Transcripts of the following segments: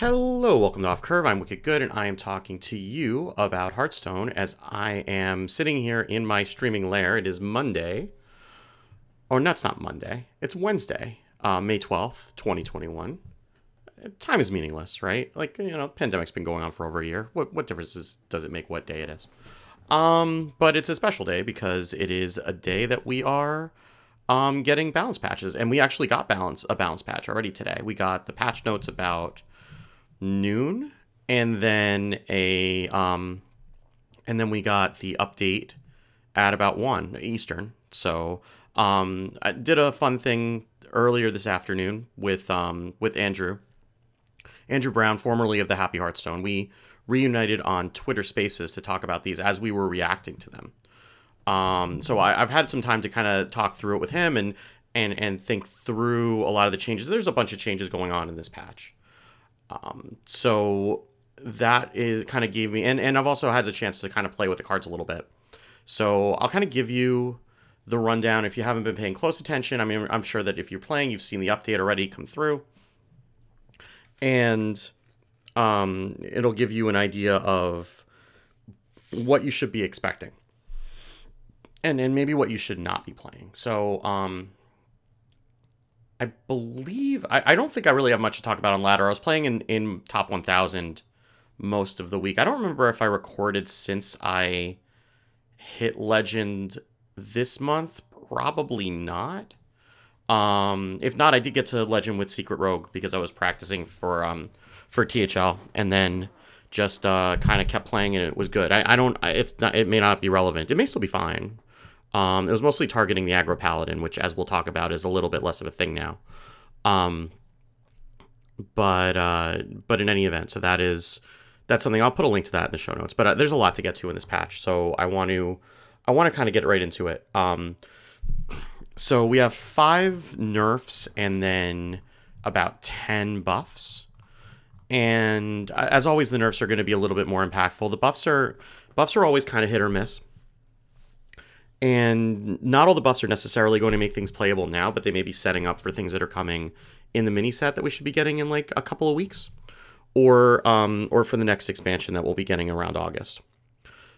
Hello, welcome to Off Curve. I'm Wicked Good, and I am talking to you about Hearthstone as I am sitting here in my streaming lair. It is Monday. Or, no, it's not Monday. It's Wednesday, uh, May 12th, 2021. Time is meaningless, right? Like, you know, pandemic's been going on for over a year. What, what difference does it make what day it is? Um, but it's a special day because it is a day that we are um, getting balance patches. And we actually got balance a balance patch already today. We got the patch notes about noon, and then a um, and then we got the update at about one Eastern. So um, I did a fun thing earlier this afternoon with um with Andrew. Andrew Brown, formerly of the Happy Hearthstone. We reunited on Twitter Spaces to talk about these as we were reacting to them. Um, so I, have had some time to kind of talk through it with him and and and think through a lot of the changes. There's a bunch of changes going on in this patch. Um, so that is kind of gave me, and, and I've also had a chance to kind of play with the cards a little bit. So I'll kind of give you the rundown if you haven't been paying close attention. I mean, I'm sure that if you're playing, you've seen the update already come through. And um, it'll give you an idea of what you should be expecting. And, and maybe what you should not be playing. So um, I believe I, I don't think I really have much to talk about on ladder. I was playing in, in top 1000 most of the week. I don't remember if I recorded since I hit legend this month. Probably not. Um, if not, I did get to legend with Secret Rogue because I was practicing for um for THL and then just uh kind of kept playing and it was good. I, I don't it's not it may not be relevant. It may still be fine. Um, it was mostly targeting the aggro paladin, which, as we'll talk about, is a little bit less of a thing now. Um, but uh, but in any event, so that is that's something I'll put a link to that in the show notes. But uh, there's a lot to get to in this patch, so I want to I want to kind of get right into it. Um, so we have five nerfs and then about ten buffs. And uh, as always, the nerfs are going to be a little bit more impactful. The buffs are buffs are always kind of hit or miss and not all the buffs are necessarily going to make things playable now, but they may be setting up for things that are coming in the mini set that we should be getting in like a couple of weeks, or um, or for the next expansion that we'll be getting around August.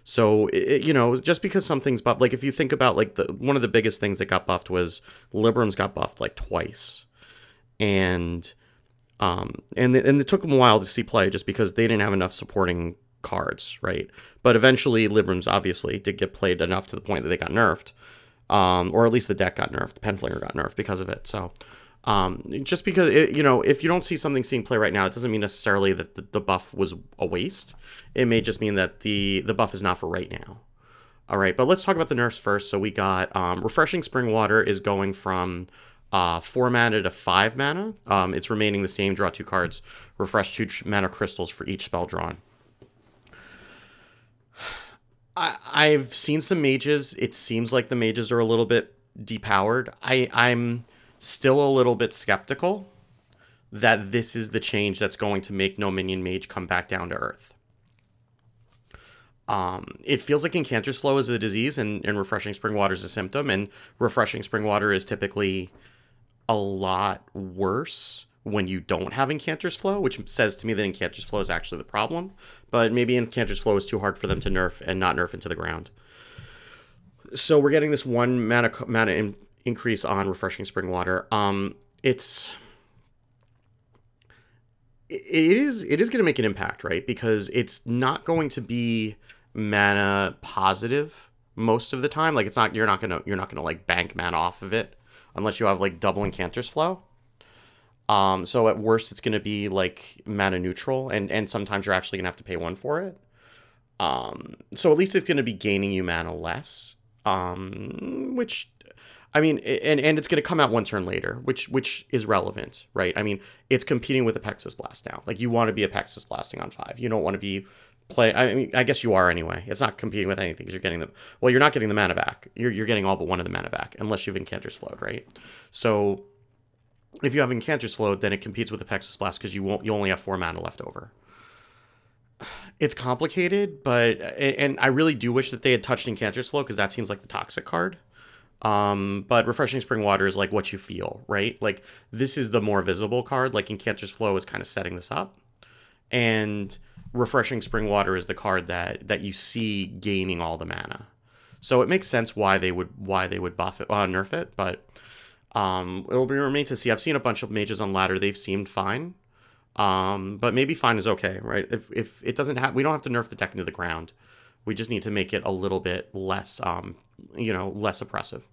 So it, you know, just because something's buffed, like if you think about like the one of the biggest things that got buffed was Librams got buffed like twice, and um, and and it took them a while to see play just because they didn't have enough supporting cards, right? But eventually, Librams obviously did get played enough to the point that they got nerfed, um, or at least the deck got nerfed. The Penflinger got nerfed because of it. So, um, just because it, you know, if you don't see something seeing play right now, it doesn't mean necessarily that the, the buff was a waste. It may just mean that the the buff is not for right now. All right, but let's talk about the nerfs first. So we got um, refreshing spring water is going from uh, four mana to five mana. Um, it's remaining the same. Draw two cards. Refresh two mana crystals for each spell drawn. I, have seen some mages. It seems like the mages are a little bit depowered. I, I'm still a little bit skeptical that this is the change that's going to make no minion mage come back down to earth. Um, it feels like Incanter's Flow is a disease and, and refreshing spring water is a symptom, and refreshing spring water is typically a lot worse when you don't have Incanter's Flow, which says to me that Incanter's Flow is actually the problem. But maybe Incanter's Flow is too hard for them to nerf and not nerf into the ground. So we're getting this one mana mana in, increase on Refreshing Spring Water. Um, it's it is it is going to make an impact, right? Because it's not going to be mana positive most of the time. Like it's not you're not gonna you're not gonna like bank mana off of it unless you have like double Incanter's Flow. Um, so at worst, it's going to be like mana neutral, and and sometimes you're actually going to have to pay one for it. Um, so at least it's going to be gaining you mana less. Um, which, I mean, and and it's going to come out one turn later, which which is relevant, right? I mean, it's competing with Apexis Blast now. Like you want to be Apexis blasting on five. You don't want to be play. I mean, I guess you are anyway. It's not competing with anything because you're getting them. Well, you're not getting the mana back. You're you're getting all but one of the mana back, unless you've Incanter's Flowed, right? So if you have Incanter's Flow, then it competes with the Apexis Blast because you won't you only have four mana left over. It's complicated, but and I really do wish that they had touched Incanter's Flow because that seems like the toxic card. Um, but Refreshing Spring Water is like what you feel, right? Like this is the more visible card. Like Incanter's Flow is kind of setting this up. and refreshing spring water is the card that that you see gaining all the mana. So it makes sense why they would why they would buff it, uh, nerf it, but um, it will be remain to see. I've seen a bunch of mages on ladder; they've seemed fine, um, but maybe fine is okay, right? If if it doesn't have, we don't have to nerf the deck into the ground. We just need to make it a little bit less, um, you know, less oppressive.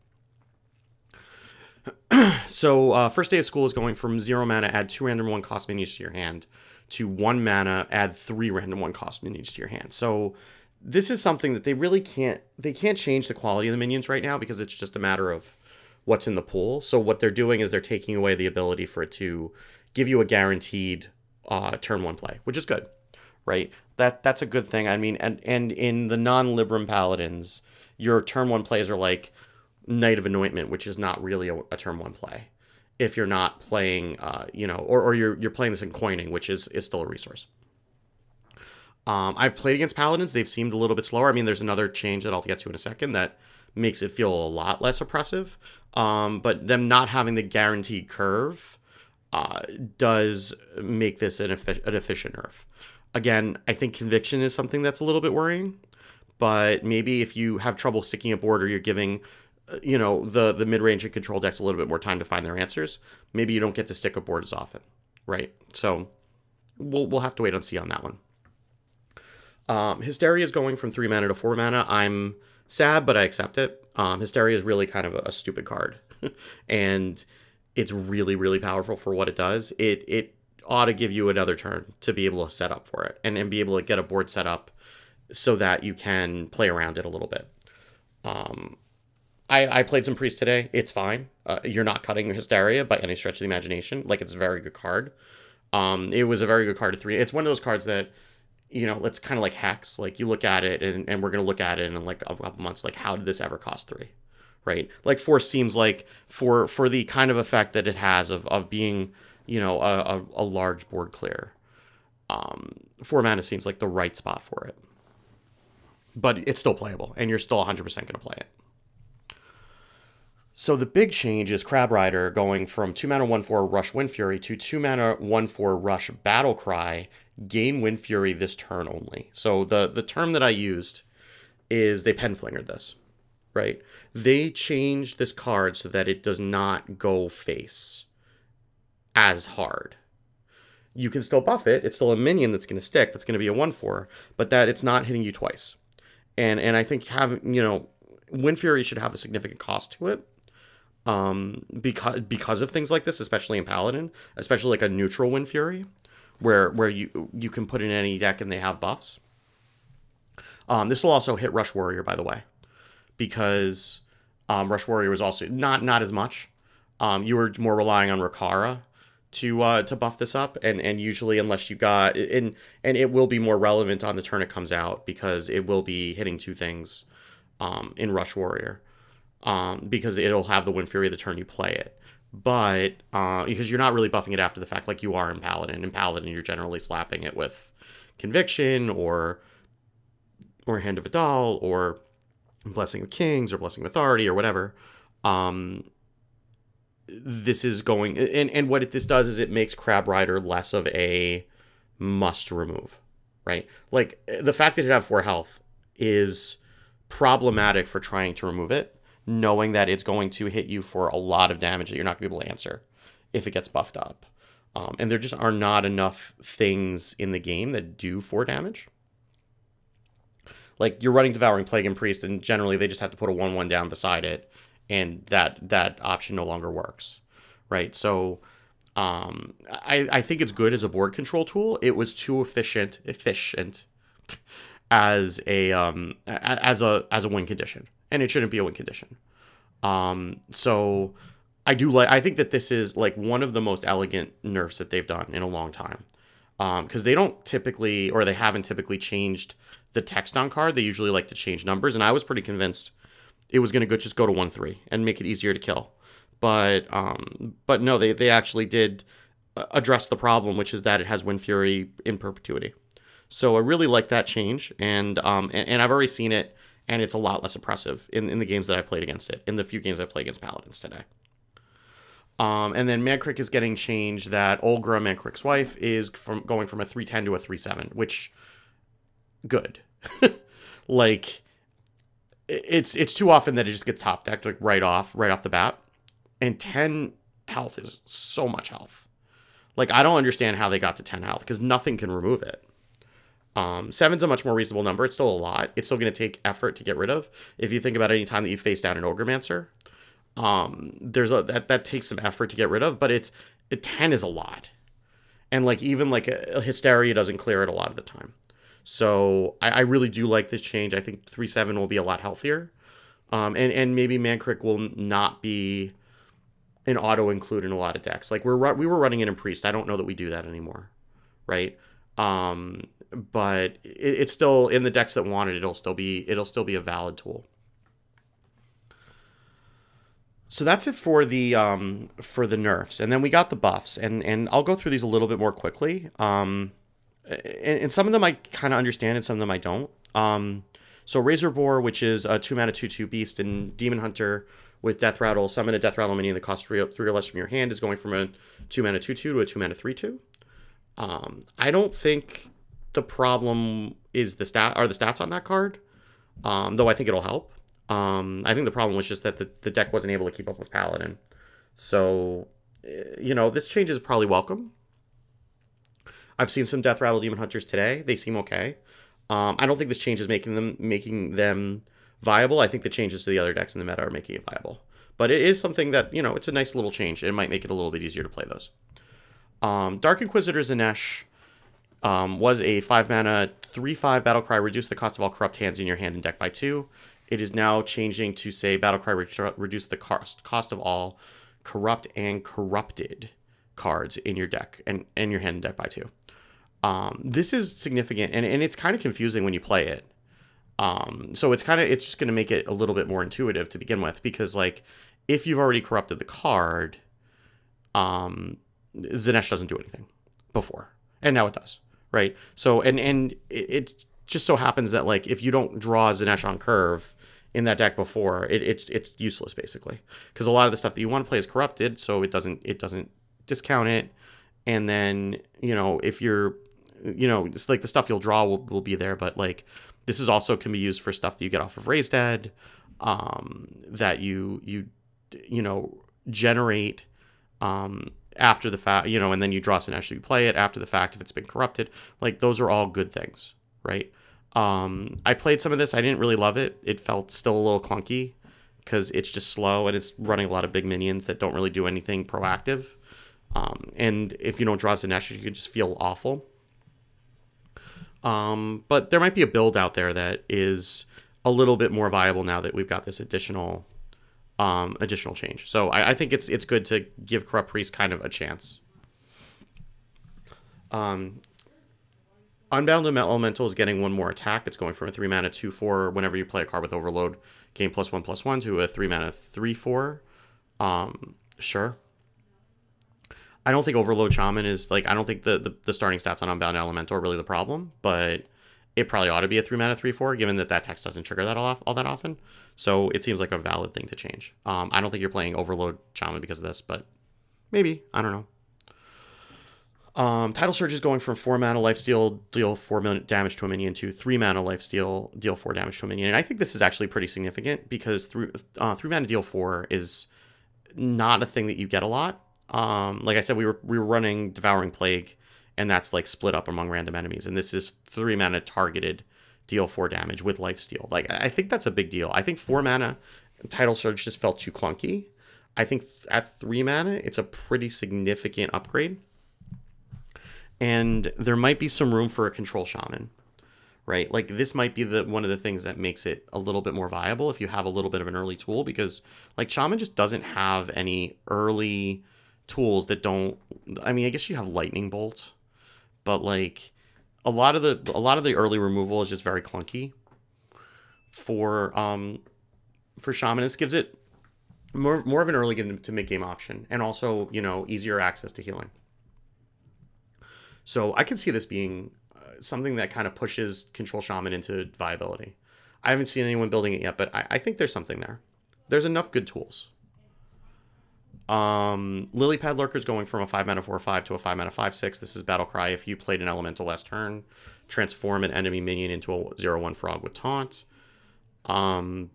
so uh, first day of school is going from zero mana, add two random one cost minions to your hand, to one mana, add three random one cost minions to your hand. So this is something that they really can't they can't change the quality of the minions right now because it's just a matter of what's in the pool. So what they're doing is they're taking away the ability for it to give you a guaranteed uh, turn one play, which is good, right? That that's a good thing. I mean, and and in the non-Libram paladins, your turn one plays are like Knight of Anointment, which is not really a, a turn one play. If you're not playing, uh, you know, or, or you're you're playing this in coining, which is is still a resource. Um, I've played against paladins; they've seemed a little bit slower. I mean, there's another change that I'll get to in a second that makes it feel a lot less oppressive. Um, but them not having the guaranteed curve uh, does make this an, effi- an efficient nerf. Again, I think conviction is something that's a little bit worrying. But maybe if you have trouble sticking a board or you're giving uh, you know the the mid-range and control decks a little bit more time to find their answers maybe you don't get to stick a board as often right so we'll we'll have to wait and see on that one um, hysteria is going from three mana to four mana i'm sad but i accept it um, hysteria is really kind of a, a stupid card and it's really really powerful for what it does it it ought to give you another turn to be able to set up for it and, and be able to get a board set up so that you can play around it a little bit um, I, I played some priest today. It's fine. Uh, you're not cutting hysteria by any stretch of the imagination. Like it's a very good card. Um, it was a very good card to three. It's one of those cards that, you know, it's kind of like hex. Like you look at it, and, and we're gonna look at it in like a couple months. Like how did this ever cost three? Right? Like four seems like for for the kind of effect that it has of of being, you know, a, a, a large board clear. Um, four mana seems like the right spot for it. But it's still playable, and you're still 100% going to play it. So the big change is Crab Rider going from 2 mana 1 4 Rush Wind Fury to 2 mana 1 4 Rush Battle Cry, gain Wind Fury this turn only. So the, the term that I used is they penflingered this, right? They changed this card so that it does not go face as hard. You can still buff it. It's still a minion that's going to stick. That's going to be a 1 4, but that it's not hitting you twice. And and I think having, you know, Wind Fury should have a significant cost to it um, because because of things like this, especially in Paladin, especially like a neutral Wind Fury, where where you you can put in any deck and they have buffs. Um, this will also hit Rush Warrior, by the way, because um, Rush Warrior was also not not as much. Um, you were more relying on Rokara to uh, to buff this up, and and usually unless you got and and it will be more relevant on the turn it comes out because it will be hitting two things um, in Rush Warrior um, because it'll have the Wind Fury the turn you play it. But uh, because you're not really buffing it after the fact like you are in Paladin. In Paladin, you're generally slapping it with Conviction or or Hand of A'dal or Blessing of Kings or Blessing of Authority or whatever. Um, this is going and and what it, this does is it makes Crab Rider less of a must remove, right? Like the fact that it have four health is problematic for trying to remove it knowing that it's going to hit you for a lot of damage that you're not going to be able to answer if it gets buffed up. Um, and there just are not enough things in the game that do four damage. Like you're running Devouring Plague and Priest, and generally they just have to put a one-one down beside it, and that that option no longer works, right? So, um, I I think it's good as a board control tool. It was too efficient efficient as a um as a as a win condition and it shouldn't be a win condition. Um, so I do like. I think that this is like one of the most elegant nerfs that they've done in a long time. Because um, they don't typically, or they haven't typically changed the text on card. They usually like to change numbers, and I was pretty convinced it was going to go just go to one three and make it easier to kill. But um, but no, they they actually did uh, address the problem, which is that it has Wind Fury in perpetuity. So I really like that change, and um, and, and I've already seen it and it's a lot less oppressive in, in the games that I've played against it, in the few games I play against Paladins today. Um, and then Mankrik is getting changed that Olgra, Mankrik's wife, is from going from a 310 to a 37, which good. like it's it's too often that it just gets top decked like right off, right off the bat. And 10 health is so much health. Like I don't understand how they got to 10 health because nothing can remove it. Um, seven's a much more reasonable number. It's still a lot. It's still going to take effort to get rid of. If you think about any time that you face down an Ogremancer, um, there's a that that takes some effort to get rid of. But it's it, ten is a lot, and like even like a, a hysteria doesn't clear it a lot of the time. So I, I really do like this change. I think three seven will be a lot healthier, um, and and maybe Mankrik will not be an auto include in a lot of decks. Like we're we were running it in Priest. I don't know that we do that anymore, right? Um, but it, it's still in the decks that want it. It'll still be it'll still be a valid tool. So that's it for the um, for the nerfs, and then we got the buffs, and and I'll go through these a little bit more quickly. Um, and, and some of them I kind of understand, and some of them I don't. Um, so Razor Boar, which is a two mana two two beast, and Demon Hunter with Death Rattle, summon a Death Rattle minion that costs three, three or less from your hand, is going from a two mana two two to a two mana three two. Um, I don't think the problem is the stat are the stats on that card. Um, though I think it'll help. Um, I think the problem was just that the, the deck wasn't able to keep up with Paladin. So, eh, you know, this change is probably welcome. I've seen some Death Rattle Demon Hunters today. They seem okay. Um, I don't think this change is making them making them viable. I think the changes to the other decks in the meta are making it viable. But it is something that, you know, it's a nice little change. It might make it a little bit easier to play those. Um, Dark Inquisitor Xanesh um, was a 5 mana 3 5 Battlecry, reduce the cost of all corrupt hands in your hand and deck by 2. It is now changing to say Battlecry, re- reduce the cost, cost of all corrupt and corrupted cards in your deck and in your hand and deck by 2. Um, this is significant and, and it's kind of confusing when you play it. Um, so it's kind of it's just going to make it a little bit more intuitive to begin with because like if you've already corrupted the card, um, Xanesh doesn't do anything before, and now it does right? So and and it, it just so happens that like if you don't draw Xanesh on curve in that deck before, it, it's it's useless basically because a lot of the stuff that you want to play is corrupted, so it doesn't it doesn't discount it. And then you know if you're you know it's like the stuff you'll draw will, will be there, but like this is also can be used for stuff that you get off of Raise Dead, um, that you you you know generate um, after the fact, you know, and then you draw Xanesh, you play it after the fact if it's been corrupted. Like those are all good things, right? Um, I played some of this. I didn't really love it. It felt still a little clunky because it's just slow and it's running a lot of big minions that don't really do anything proactive. Um, and if you don't draw Zanesh, you can just feel awful. Um, but there might be a build out there that is a little bit more viable now that we've got this additional um, additional change. So I, I, think it's it's good to give Corrupt Priest kind of a chance. Um, Unbound Elemental is getting one more attack. It's going from a 3 mana 2 4 whenever you play a card with Overload, gain plus 1 plus 1 to a 3 mana 3 4. Um, sure. I don't think Overload Shaman is like, I don't think the, the, the starting stats on Unbound Elemental are really the problem, but it probably ought to be a three mana three four, given that that text doesn't trigger that all, all that often. So it seems like a valid thing to change. Um, I don't think you're playing Overload Shaman because of this, but maybe I don't know. Um, Surge is going from four mana lifesteal, deal four damage to a minion, to three mana lifesteal, deal four damage to a minion. And I think this is actually pretty significant because three uh, three mana deal four is not a thing that you get a lot. Um, like I said, we were we were running Devouring Plague and that's like split up among random enemies. And this is three mana targeted, deal four damage with life steal. Like I think that's a big deal. I think four mana tidal surge just felt too clunky. I think at three mana, it's a pretty significant upgrade. And there might be some room for a control shaman, right? Like this might be the one of the things that makes it a little bit more viable if you have a little bit of an early tool because like shaman just doesn't have any early tools that don't I mean, I guess you have lightning bolt, but like a lot of the a lot of the early removal is just very clunky for um for shamanist gives it more more of an early game to mid game option and also you know easier access to healing. So i can see this being uh, something that kind of pushes control shaman into viability. I haven't seen anyone building it yet but I, I think there's something there. There's enough good tools Um, Lily Pad Lurker is going from a 5 mana 4 5 to a 5 mana 5 6. This is Battle Cry. If you played an elemental last turn, transform an enemy minion into a 0 1 frog with taunt. Um,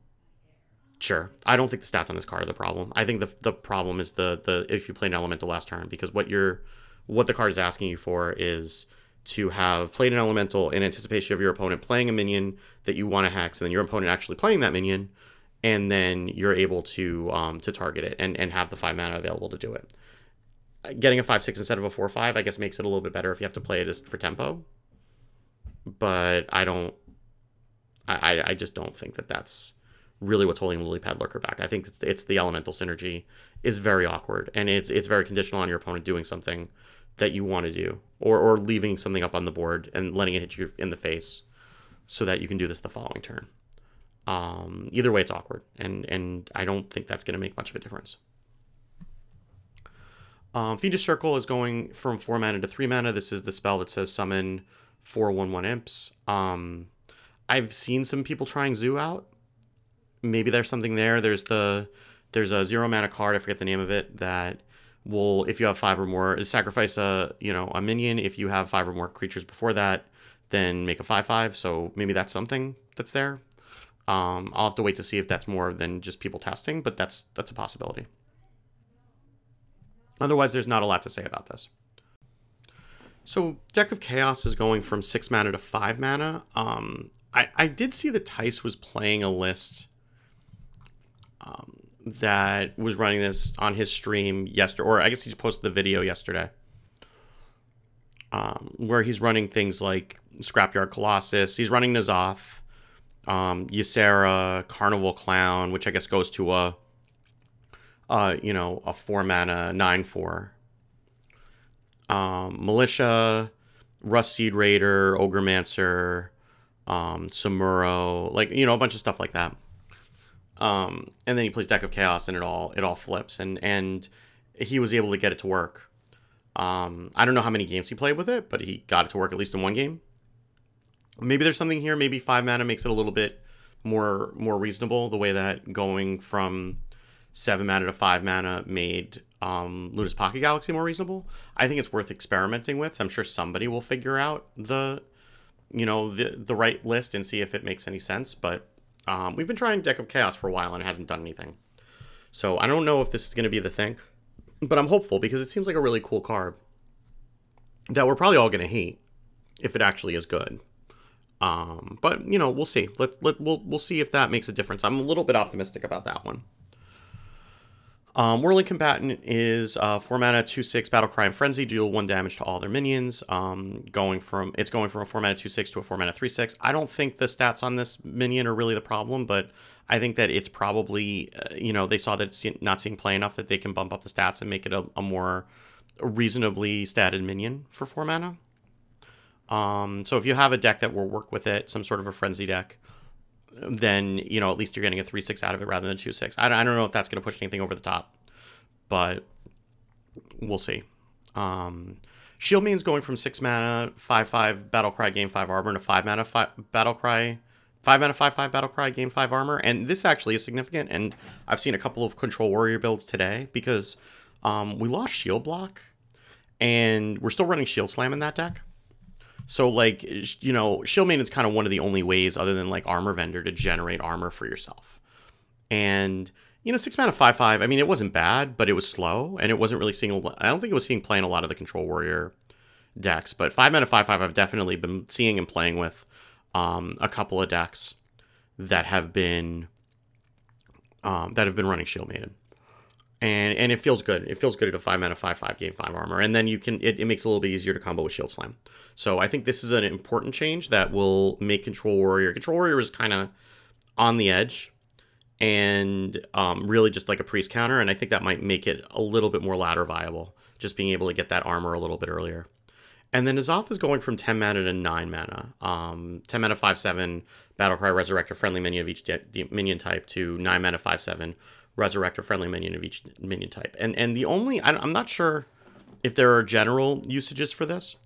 sure. I don't think the stats on this card are the problem. I think the, the problem is the, the if you play an elemental last turn, because what you're what the card is asking you for is to have played an elemental in anticipation of your opponent playing a minion that you want to hex, and then your opponent actually playing that minion and then you're able to um, to target it and, and have the five mana available to do it. Getting a five six instead of a four five, I guess, makes it a little bit better if you have to play it as for tempo. But I don't, I I just don't think that that's really what's holding Lilypad Lurker back. I think it's it's the elemental synergy is very awkward and it's it's very conditional on your opponent doing something that you want to do or or leaving something up on the board and letting it hit you in the face so that you can do this the following turn. Um, either way, it's awkward, and and I don't think that's going to make much of a difference. Um, Fiendish Circle is going from four mana to three mana. This is the spell that says summon four one one imps. Um, I've seen some people trying Zoo out. Maybe there's something there. There's the there's a zero mana card. I forget the name of it that will if you have five or more sacrifice a you know a minion. If you have five or more creatures before that, then make a five five. So maybe that's something that's there. Um, I'll have to wait to see if that's more than just people testing, but that's that's a possibility. Otherwise, there's not a lot to say about this. So, Deck of Chaos is going from six mana to five mana. Um, I, I did see that Thijs was playing a list um, that was running this on his stream yesterday, or I guess he just posted the video yesterday, um, where he's running things like Scrapyard Colossus. He's running N'Zoth um, Ysera, Carnival Clown, which I guess goes to a, you know, a four mana nine four. Um, Militia, Rust Seed Raider, Ogremancer, um, Samuro, like you know, a bunch of stuff like that. Um, and then he plays Deck of Chaos, and it all it all flips, and and he was able to get it to work. Um, I don't know how many games he played with it, but he got it to work at least in one game maybe there's something here. Maybe five mana makes it a little bit more more reasonable. The way that going from seven mana to five mana made um, Luna's Pocket Galaxy more reasonable. I think it's worth experimenting with. I'm sure somebody will figure out the you know the the right list and see if it makes any sense. But um, we've been trying Deck of Chaos for a while and it hasn't done anything. So I don't know if this is going to be the thing, but I'm hopeful because it seems like a really cool card that we're probably all going to hate if it actually is good. Um, but you know, we'll see. Let, let we'll we'll see if that makes a difference. I'm a little bit optimistic about that one. Um, Whirling Combatant is uh, four mana, two six battle cry and frenzy, deal one damage to all their minions. Um, going from it's going from a four mana two six to a four mana three six. I don't think the stats on this minion are really the problem, but I think that it's probably uh, you know they saw that it's not seeing play enough that they can bump up the stats and make it a, a more reasonably statted minion for four mana. Um, so if you have a deck that will work with it, some sort of a frenzy deck, then you know at least you're getting a three six out of it rather than two six. I, I don't know if that's going to push anything over the top, but we'll see. Um, Shield Maiden's going from six mana five five battle cry game five armor to five mana five battle cry five mana five five battle cry game five armor, and this actually is significant. And I've seen a couple of control warrior builds today because um, we lost shield block, and we're still running shield slam in that deck. So like you know, Shield is kind of one of the only ways other than like Armor Vendor to generate armor for yourself. And you know, six mana five five. I mean, it wasn't bad, but it was slow, and it wasn't really seeing. I don't think it was seeing playing a lot of the Control Warrior decks. But five mana five five, I've definitely been seeing and playing with um, a couple of decks that have been um, that have been running Shield Maiden and and it feels good. It feels good at a five mana five five game five armor, and then you can it, it makes it a little bit easier to combo with Shield Slam. So I think this is an important change that will make Control Warrior. Control Warrior is kind of on the edge, and um, really just like a priest counter, and I think that might make it a little bit more ladder viable, just being able to get that armor a little bit earlier. And then N'Zoth is going from 10 mana to 9 mana. Um, 10 mana 5 7, Battlecry Resurrect a friendly minion of each de- minion type to 9 mana 5 7, resurrect a friendly minion of each minion type. And and the only I'm not sure if there are general usages for this.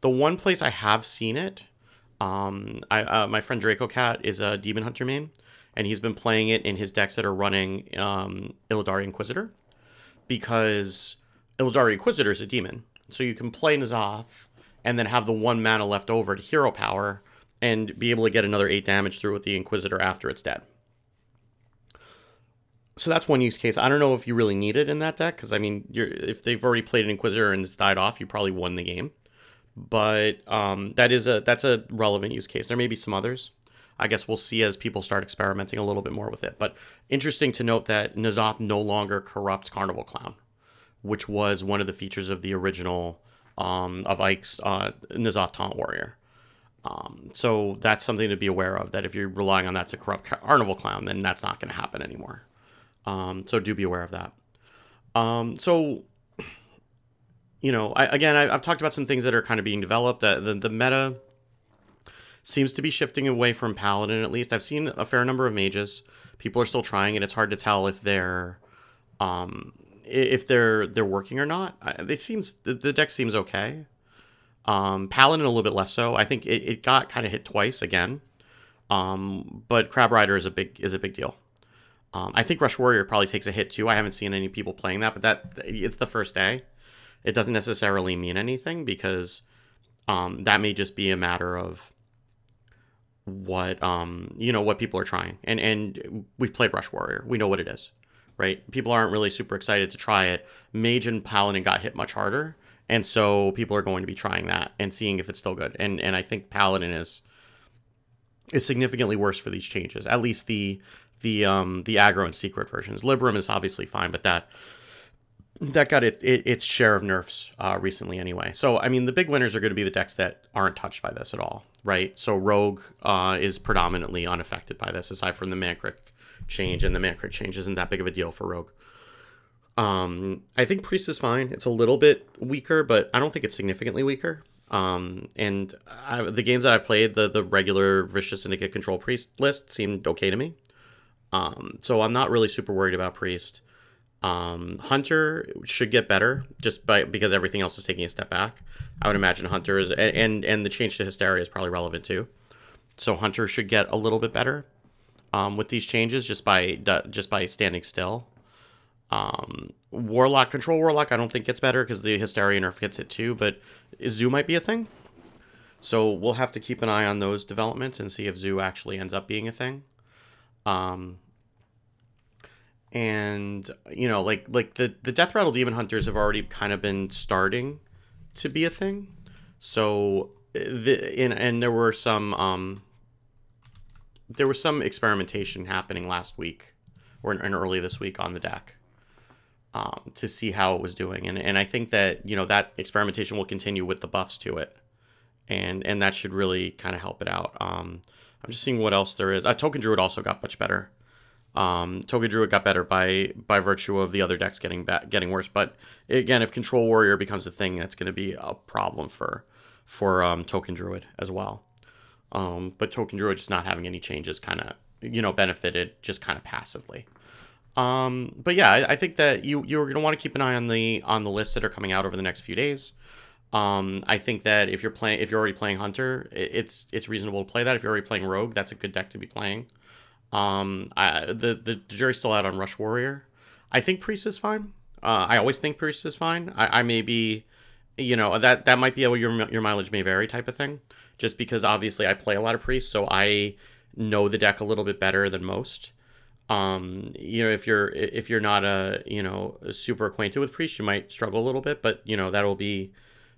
The one place I have seen it, um, I uh, my friend Draco Cat is a demon hunter main, and he's been playing it in his decks that are running um, Illidari Inquisitor. because Illidari Inquisitor is a demon. So you can play N'Zoth and then have the one mana left over to hero power and be able to get another 8 damage through with the Inquisitor after it's dead. So that's one use case. I don't know if you really need it in that deck because I mean, if they've already played an Inquisitor and it's died off, you probably won the game. But um, that is a that's a relevant use case. There may be some others. I guess we'll see as people start experimenting a little bit more with it. But interesting to note that N'Zoth no longer corrupts Carnival Clown, which was one of the features of the original um, of Ike's uh, N'Zoth Taunt Warrior. Um, so that's something to be aware of. That if you're relying on that to corrupt Carnival Clown, then that's not going to happen anymore. Um, so do be aware of that. Um, so, you know, I, again, I, have talked about some things that are kind of being developed. Uh, the, the meta seems to be shifting away from Paladin, at least. I've seen a fair number of mages. People are still trying and It's hard to tell if they're um, if they're they're working or not. It seems the, deck seems okay. Um, Paladin a little bit less so. I think it, it got kind of hit twice again. Um, but Crab Rider is a big is a big deal. Um, I think Rush Warrior probably takes a hit too. I haven't seen any people playing that, but that it's the first day. It doesn't necessarily mean anything because um, that may just be a matter of what um, you know what people are trying. And and we've played Rush Warrior. We know what it is, right? People aren't really super excited to try it. Mage and Paladin got hit much harder, and so people are going to be trying that and seeing if it's still good. And and I think Paladin is is significantly worse for these changes. At least the the um the aggro and secret versions. Libram is obviously fine, but that that got it, it its share of nerfs uh, recently anyway. So I mean, the big winners are going to be the decks that aren't touched by this at all, right? So Rogue uh, is predominantly unaffected by this, aside from the Mankrik change, and the Mankrik change isn't that big of a deal for Rogue. Um, I think Priest is fine. It's a little bit weaker, but I don't think it's significantly weaker. Um, and I, the games that I've played, the the regular Vicious Syndicate Control Priest list seemed okay to me. Um, so I'm not really super worried about Priest. Um, Hunter should get better just by because everything else is taking a step back. I would imagine Hunter is and and, and the change to Hysteria is probably relevant too. So Hunter should get a little bit better um, with these changes just by just by standing still. Um, Warlock control Warlock I don't think gets better because the Hysteria nerf hits it too, but Zoo might be a thing. So we'll have to keep an eye on those developments and see if Zoo actually ends up being a thing. Um, and you know like like the the death rattle demon hunters have already kind of been starting to be a thing so the in and there were some um there was some experimentation happening last week or and early this week on the deck um, to see how it was doing and and I think that you know that experimentation will continue with the buffs to it and and that should really kind of help it out um I'm just seeing what else there is. Uh, Token Druid also got much better. Um, Token Druid got better by by virtue of the other decks getting ba- getting worse. But again, if Control Warrior becomes a thing, that's going to be a problem for for um, Token Druid as well. Um, but Token Druid just not having any changes kind of you know benefited just kind of passively. Um, but yeah, I, I, think that you you're going to want to keep an eye on the on the lists that are coming out over the next few days. Um, I think that if you're playing if you're already playing Hunter, it's it's reasonable to play that. If you're already playing Rogue, that's a good deck to be playing. Um, I, the, the jury's still out on Rush Warrior. I think Priest is fine. Uh, I always think Priest is fine. I, I may be, you know, that that might be a, your your mileage may vary type of thing. Just because obviously I play a lot of Priest, so I know the deck a little bit better than most. Um, you know, if you're if you're not a you know super acquainted with Priest, you might struggle a little bit, but you know that'll be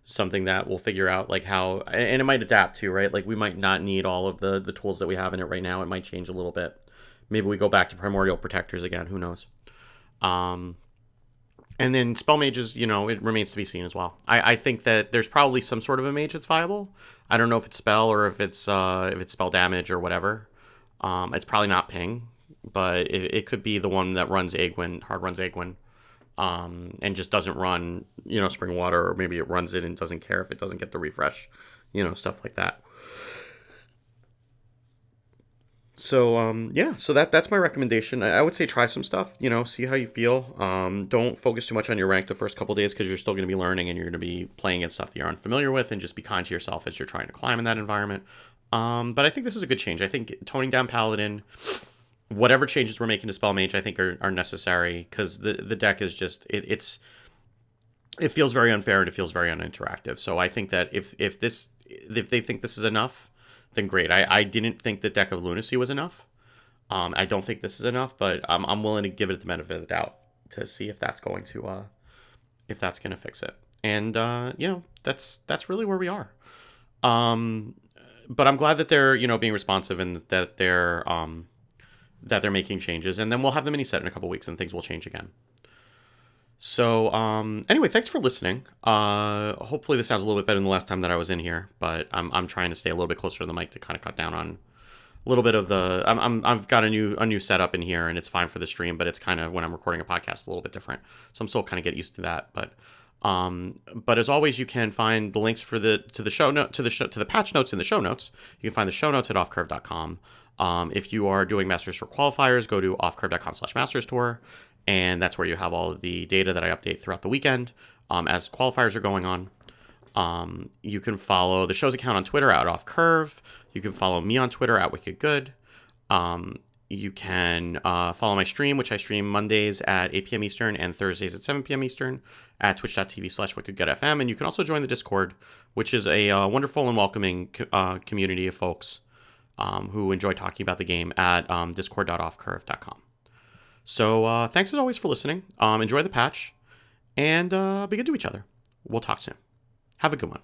something that we'll figure out like how and it might adapt to right like we might not need all of the the tools that we have in it right now it might change a little bit Maybe we go back to primordial protectors again. Who knows? Um, and then spell mages, you know, it remains to be seen as well. I, I think that there's probably some sort of a mage that's viable. I don't know if it's spell or if it's uh, if it's spell damage or whatever. Um, it's probably not ping, but it, it could be the one that runs Aegwynn, hard runs Aegwynn, um, and just doesn't run, you know, spring water, or maybe it runs it and doesn't care if it doesn't get the refresh, you know, stuff like that so um, yeah, so that that's my recommendation. I, I, would say try some stuff. You know, see how you feel. Um, don't focus too much on your rank the first couple days because you're still going to be learning and you're going to be playing against stuff that you're unfamiliar with, and just be kind to yourself as you're trying to climb in that environment. Um, but I think this is a good change. I think toning down Paladin whatever changes we're making to spell mage, I think are, are necessary because the the deck is just it, it's it feels very unfair and it feels very uninteractive. So I think that if if this if they think this is enough, then great. I, I didn't think the deck of lunacy was enough. Um, I don't think this is enough, but I'm, I'm willing to give it the benefit of the doubt to see if that's going to uh, if that's going to fix it. And uh, you know, that's that's really where we are. Um, but I'm glad that they're you know being responsive and that they're um, that they're making changes. And then we'll have the mini set in a couple weeks, and things will change again. So um, anyway, thanks for listening. Uh, hopefully this sounds a little bit better than the last time that I was in here, but I'm, I'm trying to stay a little bit closer to the mic to kind of cut down on a little bit of the. I'm, I'm I've got a new a new setup in here, and it's fine for the stream, but it's kind of when I'm recording a podcast a little bit different. So I'm still kind of getting used to that, but. Um, but as always, you can find the links for the to the show note to the show, to the patch notes in the show notes. You can find the show notes at offcurve.com. Um, if you are doing Masters Tour qualifiers, go to offcurve.com slash Masters Tour and that's where you have all the data that I update throughout the weekend um, as qualifiers are going on. Um, you can follow the show's account on Twitter at Off Curve. You can follow me on Twitter at Wicked Good. Um, you can uh, follow my stream, which I stream Mondays at 8 p.m. Eastern and Thursdays at 7 p.m. Eastern at twitch.tv slash wickedgoodfm. And you can also join the Discord, which is a uh, wonderful and welcoming uh, community of folks um, who enjoy talking about the game at um, discord.offcurve.com. So uh, thanks as always for listening. Um, enjoy the patch and uh, be good to each other. We'll talk soon. Have a good one.